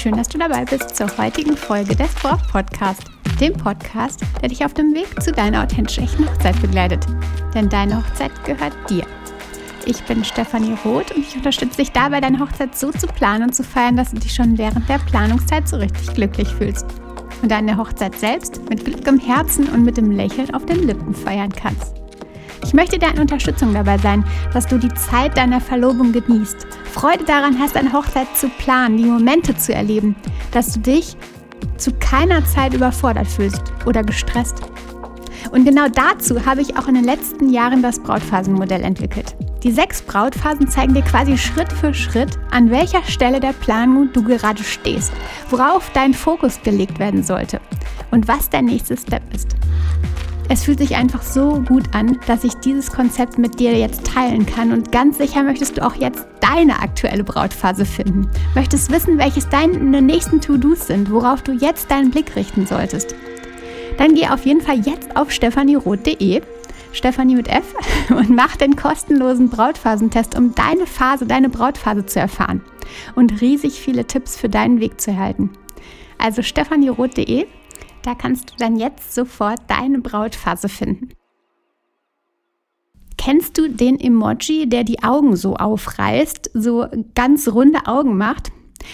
schön, dass du dabei bist zur heutigen Folge des Braut Podcast, dem Podcast, der dich auf dem Weg zu deiner authentisch echten Hochzeit begleitet. Denn deine Hochzeit gehört dir. Ich bin Stefanie Roth und ich unterstütze dich dabei, deine Hochzeit so zu planen und zu feiern, dass du dich schon während der Planungszeit so richtig glücklich fühlst. Und deine Hochzeit selbst mit Glück im Herzen und mit dem Lächeln auf den Lippen feiern kannst. Ich möchte deine Unterstützung dabei sein, dass du die Zeit deiner Verlobung genießt, Freude daran hast, eine Hochzeit zu planen, die Momente zu erleben, dass du dich zu keiner Zeit überfordert fühlst oder gestresst. Und genau dazu habe ich auch in den letzten Jahren das Brautphasenmodell entwickelt. Die sechs Brautphasen zeigen dir quasi Schritt für Schritt, an welcher Stelle der Planung du gerade stehst, worauf dein Fokus gelegt werden sollte und was dein nächster Step ist. Es fühlt sich einfach so gut an, dass ich dieses Konzept mit dir jetzt teilen kann und ganz sicher möchtest du auch jetzt deine aktuelle Brautphase finden. Möchtest wissen, welches deine nächsten To-Dos sind, worauf du jetzt deinen Blick richten solltest. Dann geh auf jeden Fall jetzt auf stefanieroth.de Stefanie mit F und mach den kostenlosen Brautphasentest, um deine Phase, deine Brautphase zu erfahren und riesig viele Tipps für deinen Weg zu erhalten. Also stefanieroth.de da kannst du dann jetzt sofort deine Brautphase finden. Kennst du den Emoji, der die Augen so aufreißt, so ganz runde Augen macht?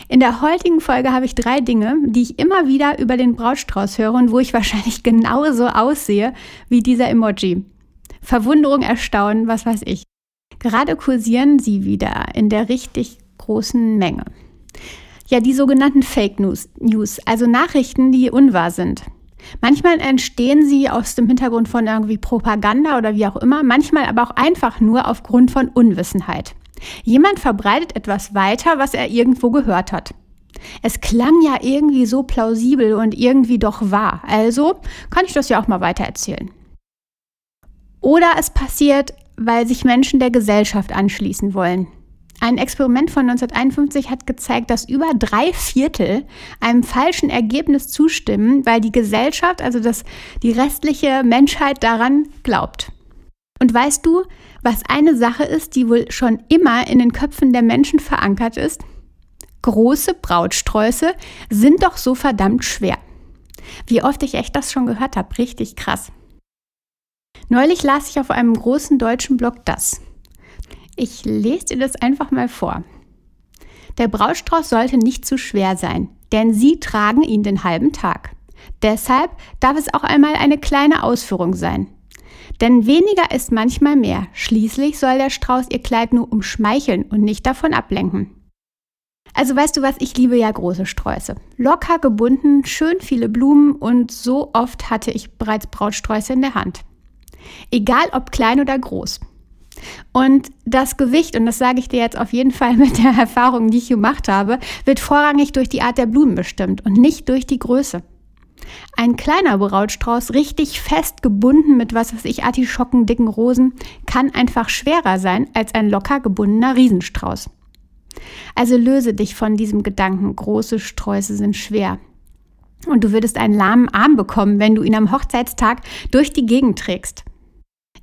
In der heutigen Folge habe ich drei Dinge, die ich immer wieder über den Brautstrauß höre und wo ich wahrscheinlich genauso aussehe wie dieser Emoji. Verwunderung, Erstaunen, was weiß ich. Gerade kursieren sie wieder in der richtig großen Menge. Ja, die sogenannten Fake News, News, also Nachrichten, die unwahr sind. Manchmal entstehen sie aus dem Hintergrund von irgendwie Propaganda oder wie auch immer, manchmal aber auch einfach nur aufgrund von Unwissenheit. Jemand verbreitet etwas weiter, was er irgendwo gehört hat. Es klang ja irgendwie so plausibel und irgendwie doch wahr, also kann ich das ja auch mal weiter erzählen. Oder es passiert, weil sich Menschen der Gesellschaft anschließen wollen. Ein Experiment von 1951 hat gezeigt, dass über drei Viertel einem falschen Ergebnis zustimmen, weil die Gesellschaft, also das, die restliche Menschheit daran glaubt. Und weißt du, was eine Sache ist, die wohl schon immer in den Köpfen der Menschen verankert ist? Große Brautsträuße sind doch so verdammt schwer. Wie oft ich echt das schon gehört habe, richtig krass. Neulich las ich auf einem großen deutschen Blog das. Ich lese dir das einfach mal vor. Der Brautstrauß sollte nicht zu schwer sein, denn Sie tragen ihn den halben Tag. Deshalb darf es auch einmal eine kleine Ausführung sein. Denn weniger ist manchmal mehr. Schließlich soll der Strauß Ihr Kleid nur umschmeicheln und nicht davon ablenken. Also weißt du was, ich liebe ja große Sträuße. Locker gebunden, schön viele Blumen und so oft hatte ich bereits Brautsträuße in der Hand. Egal ob klein oder groß. Und das Gewicht, und das sage ich dir jetzt auf jeden Fall mit der Erfahrung, die ich gemacht habe, wird vorrangig durch die Art der Blumen bestimmt und nicht durch die Größe. Ein kleiner Brautstrauß, richtig fest gebunden mit was weiß ich, Artischocken, dicken Rosen, kann einfach schwerer sein als ein locker gebundener Riesenstrauß. Also löse dich von diesem Gedanken, große Sträuße sind schwer. Und du würdest einen lahmen Arm bekommen, wenn du ihn am Hochzeitstag durch die Gegend trägst.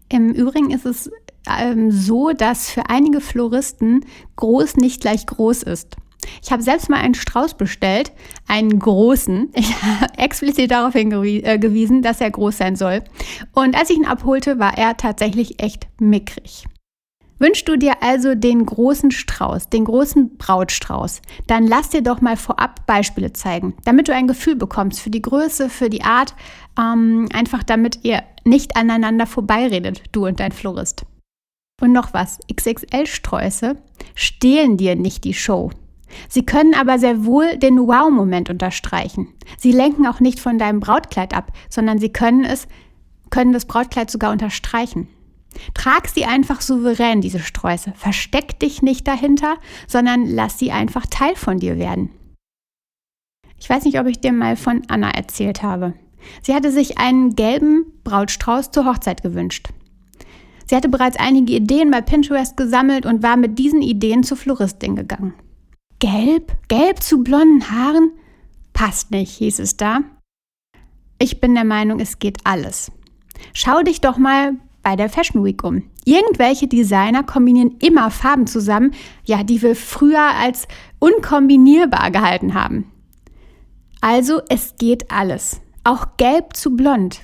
Im Übrigen ist es ähm, so, dass für einige Floristen groß nicht gleich groß ist. Ich habe selbst mal einen Strauß bestellt, einen großen. Ich habe explizit darauf hingewiesen, äh, dass er groß sein soll. Und als ich ihn abholte, war er tatsächlich echt mickrig. Wünschst du dir also den großen Strauß, den großen Brautstrauß, dann lass dir doch mal vorab Beispiele zeigen, damit du ein Gefühl bekommst für die Größe, für die Art, ähm, einfach damit ihr nicht aneinander vorbeiredet, du und dein Florist. Und noch was, XXL-Sträuße stehlen dir nicht die Show. Sie können aber sehr wohl den Wow-Moment unterstreichen. Sie lenken auch nicht von deinem Brautkleid ab, sondern sie können es, können das Brautkleid sogar unterstreichen. Trag sie einfach souverän, diese Sträuße. Versteck dich nicht dahinter, sondern lass sie einfach Teil von dir werden. Ich weiß nicht, ob ich dir mal von Anna erzählt habe. Sie hatte sich einen gelben Brautstrauß zur Hochzeit gewünscht. Sie hatte bereits einige Ideen bei Pinterest gesammelt und war mit diesen Ideen zur Floristin gegangen. Gelb? Gelb zu blonden Haaren? Passt nicht, hieß es da. Ich bin der Meinung, es geht alles. Schau dich doch mal bei der Fashion Week um. Irgendwelche Designer kombinieren immer Farben zusammen, ja, die wir früher als unkombinierbar gehalten haben. Also es geht alles, auch gelb zu blond.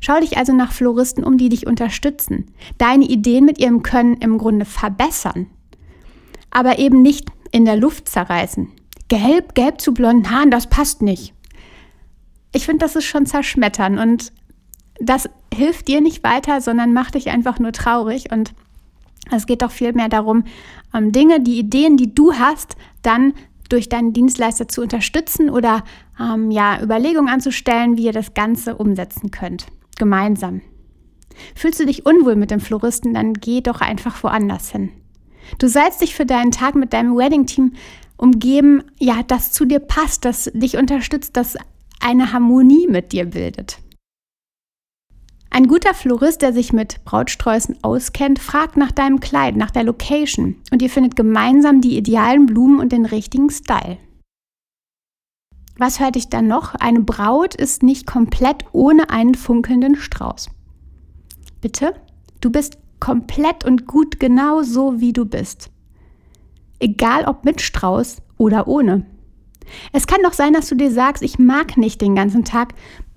Schau dich also nach Floristen um, die dich unterstützen, deine Ideen mit ihrem Können im Grunde verbessern, aber eben nicht in der Luft zerreißen. Gelb, gelb zu blonden Haaren, das passt nicht. Ich finde, das ist schon zerschmettern und das hilft dir nicht weiter, sondern macht dich einfach nur traurig und es geht doch vielmehr darum, ähm, Dinge, die Ideen, die du hast, dann durch deinen Dienstleister zu unterstützen oder ähm, ja, Überlegungen anzustellen, wie ihr das Ganze umsetzen könnt gemeinsam. Fühlst du dich unwohl mit dem Floristen, dann geh doch einfach woanders hin. Du sollst dich für deinen Tag mit deinem Wedding-Team umgeben, ja, das zu dir passt, das dich unterstützt, das eine Harmonie mit dir bildet. Ein guter Florist, der sich mit Brautsträußen auskennt, fragt nach deinem Kleid, nach der Location und ihr findet gemeinsam die idealen Blumen und den richtigen Style. Was hört dich dann noch? Eine Braut ist nicht komplett ohne einen funkelnden Strauß. Bitte? Du bist komplett und gut genau so, wie du bist. Egal ob mit Strauß oder ohne. Es kann doch sein, dass du dir sagst, ich mag nicht den ganzen Tag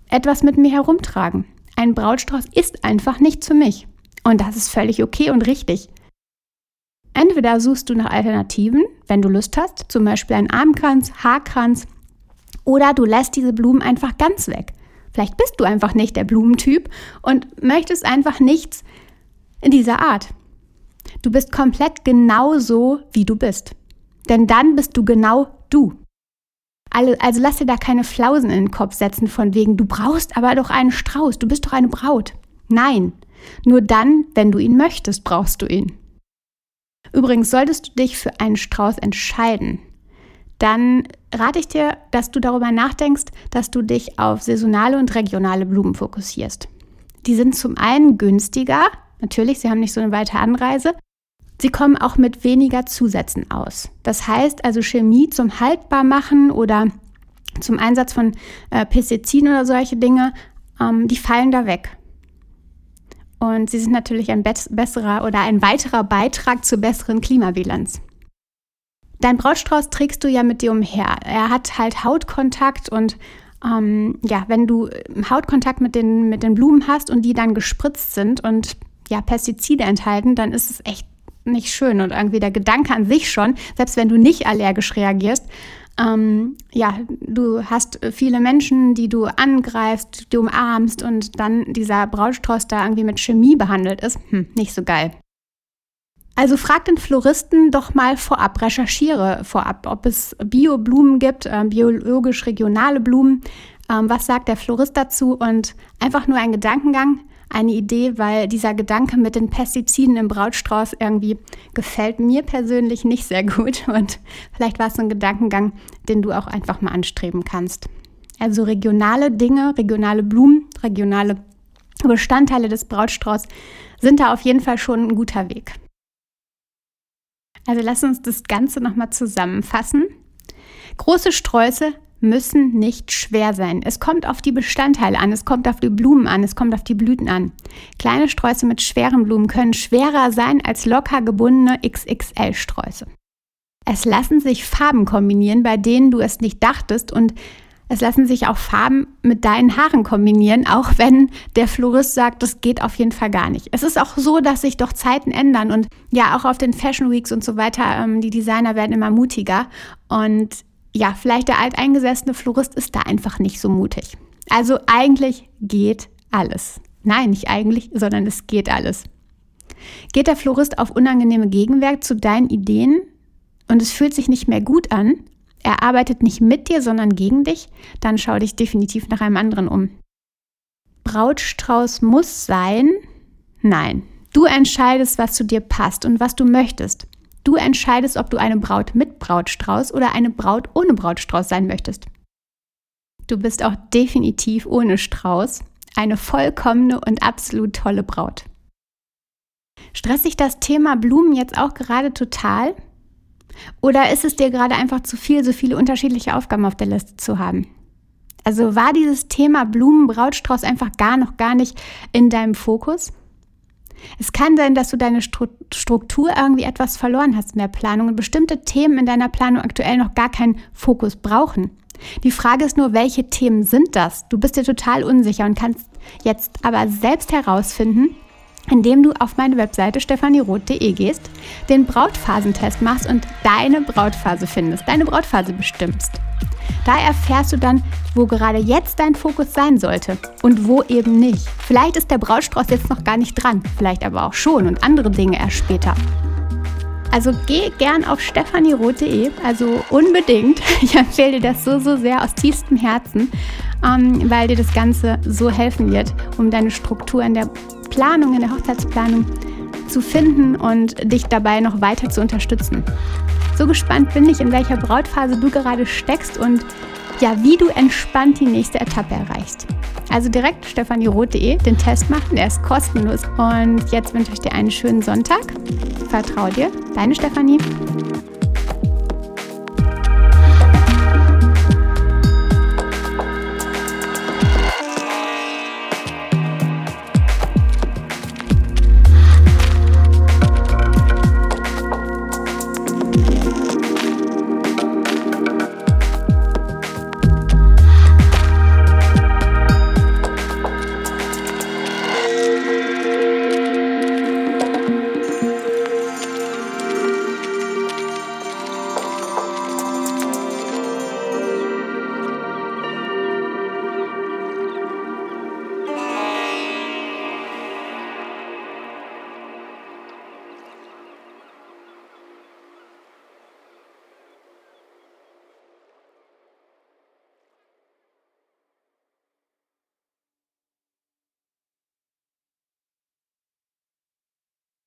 etwas mit mir herumtragen. Ein Brautstrauß ist einfach nicht für mich. Und das ist völlig okay und richtig. Entweder suchst du nach Alternativen, wenn du Lust hast, zum Beispiel einen Armkranz, Haarkranz oder du lässt diese Blumen einfach ganz weg. Vielleicht bist du einfach nicht der Blumentyp und möchtest einfach nichts in dieser Art. Du bist komplett genau so, wie du bist. Denn dann bist du genau du. Also lass dir da keine Flausen in den Kopf setzen von wegen, du brauchst aber doch einen Strauß, du bist doch eine Braut. Nein, nur dann, wenn du ihn möchtest, brauchst du ihn. Übrigens solltest du dich für einen Strauß entscheiden, dann rate ich dir, dass du darüber nachdenkst, dass du dich auf saisonale und regionale Blumen fokussierst. Die sind zum einen günstiger, natürlich, sie haben nicht so eine weite Anreise. Sie kommen auch mit weniger Zusätzen aus. Das heißt also Chemie zum Haltbarmachen oder zum Einsatz von äh, Pestiziden oder solche Dinge, ähm, die fallen da weg. Und sie sind natürlich ein besserer oder ein weiterer Beitrag zur besseren Klimabilanz. Dein Brautstrauß trägst du ja mit dir umher. Er hat halt Hautkontakt und ähm, ja, wenn du Hautkontakt mit den, mit den Blumen hast und die dann gespritzt sind und ja, Pestizide enthalten, dann ist es echt nicht schön. Und irgendwie der Gedanke an sich schon, selbst wenn du nicht allergisch reagierst, ähm, ja, du hast viele Menschen, die du angreifst, die du umarmst und dann dieser Brautstrauß da irgendwie mit Chemie behandelt ist, hm, nicht so geil. Also frag den Floristen doch mal vorab, recherchiere vorab, ob es Bio-Blumen gibt, äh, biologisch regionale Blumen. Ähm, was sagt der Florist dazu? Und einfach nur ein Gedankengang, eine Idee, weil dieser Gedanke mit den Pestiziden im Brautstrauß irgendwie gefällt mir persönlich nicht sehr gut. Und vielleicht war es so ein Gedankengang, den du auch einfach mal anstreben kannst. Also regionale Dinge, regionale Blumen, regionale Bestandteile des Brautstrauß sind da auf jeden Fall schon ein guter Weg. Also lass uns das Ganze nochmal zusammenfassen. Große Sträuße müssen nicht schwer sein. Es kommt auf die Bestandteile an, es kommt auf die Blumen an, es kommt auf die Blüten an. Kleine Sträuße mit schweren Blumen können schwerer sein als locker gebundene XXL-Sträuße. Es lassen sich Farben kombinieren, bei denen du es nicht dachtest und es lassen sich auch Farben mit deinen Haaren kombinieren, auch wenn der Florist sagt, das geht auf jeden Fall gar nicht. Es ist auch so, dass sich doch Zeiten ändern und ja, auch auf den Fashion Weeks und so weiter, ähm, die Designer werden immer mutiger und ja, vielleicht der alteingesessene Florist ist da einfach nicht so mutig. Also eigentlich geht alles. Nein, nicht eigentlich, sondern es geht alles. Geht der Florist auf unangenehme Gegenwehr zu deinen Ideen und es fühlt sich nicht mehr gut an, er arbeitet nicht mit dir, sondern gegen dich, dann schau dich definitiv nach einem anderen um. Brautstrauß muss sein? Nein. Du entscheidest, was zu dir passt und was du möchtest. Du entscheidest, ob du eine Braut mit Brautstrauß oder eine Braut ohne Brautstrauß sein möchtest. Du bist auch definitiv ohne Strauß eine vollkommene und absolut tolle Braut. Stresst sich das Thema Blumen jetzt auch gerade total? Oder ist es dir gerade einfach zu viel, so viele unterschiedliche Aufgaben auf der Liste zu haben? Also war dieses Thema Blumen, Brautstrauß einfach gar noch gar nicht in deinem Fokus? Es kann sein, dass du deine Struktur irgendwie etwas verloren hast in der Planung und bestimmte Themen in deiner Planung aktuell noch gar keinen Fokus brauchen. Die Frage ist nur, welche Themen sind das? Du bist dir total unsicher und kannst jetzt aber selbst herausfinden, indem du auf meine Webseite stefanieroth.de gehst, den Brautphasentest machst und deine Brautphase findest, deine Brautphase bestimmst. Da erfährst du dann, wo gerade jetzt dein Fokus sein sollte und wo eben nicht. Vielleicht ist der Brautstrauß jetzt noch gar nicht dran, vielleicht aber auch schon und andere Dinge erst später. Also geh gern auf stefanieroth.de, also unbedingt. Ich empfehle dir das so, so sehr aus tiefstem Herzen, ähm, weil dir das Ganze so helfen wird, um deine Struktur in der Planung, in der Hochzeitsplanung zu finden und dich dabei noch weiter zu unterstützen. So gespannt bin ich, in welcher Brautphase du gerade steckst und ja, wie du entspannt die nächste Etappe erreichst. Also direkt stefanieroth.de den Test machen, der ist kostenlos. Und jetzt wünsche ich dir einen schönen Sonntag. Vertrau dir, deine Stefanie.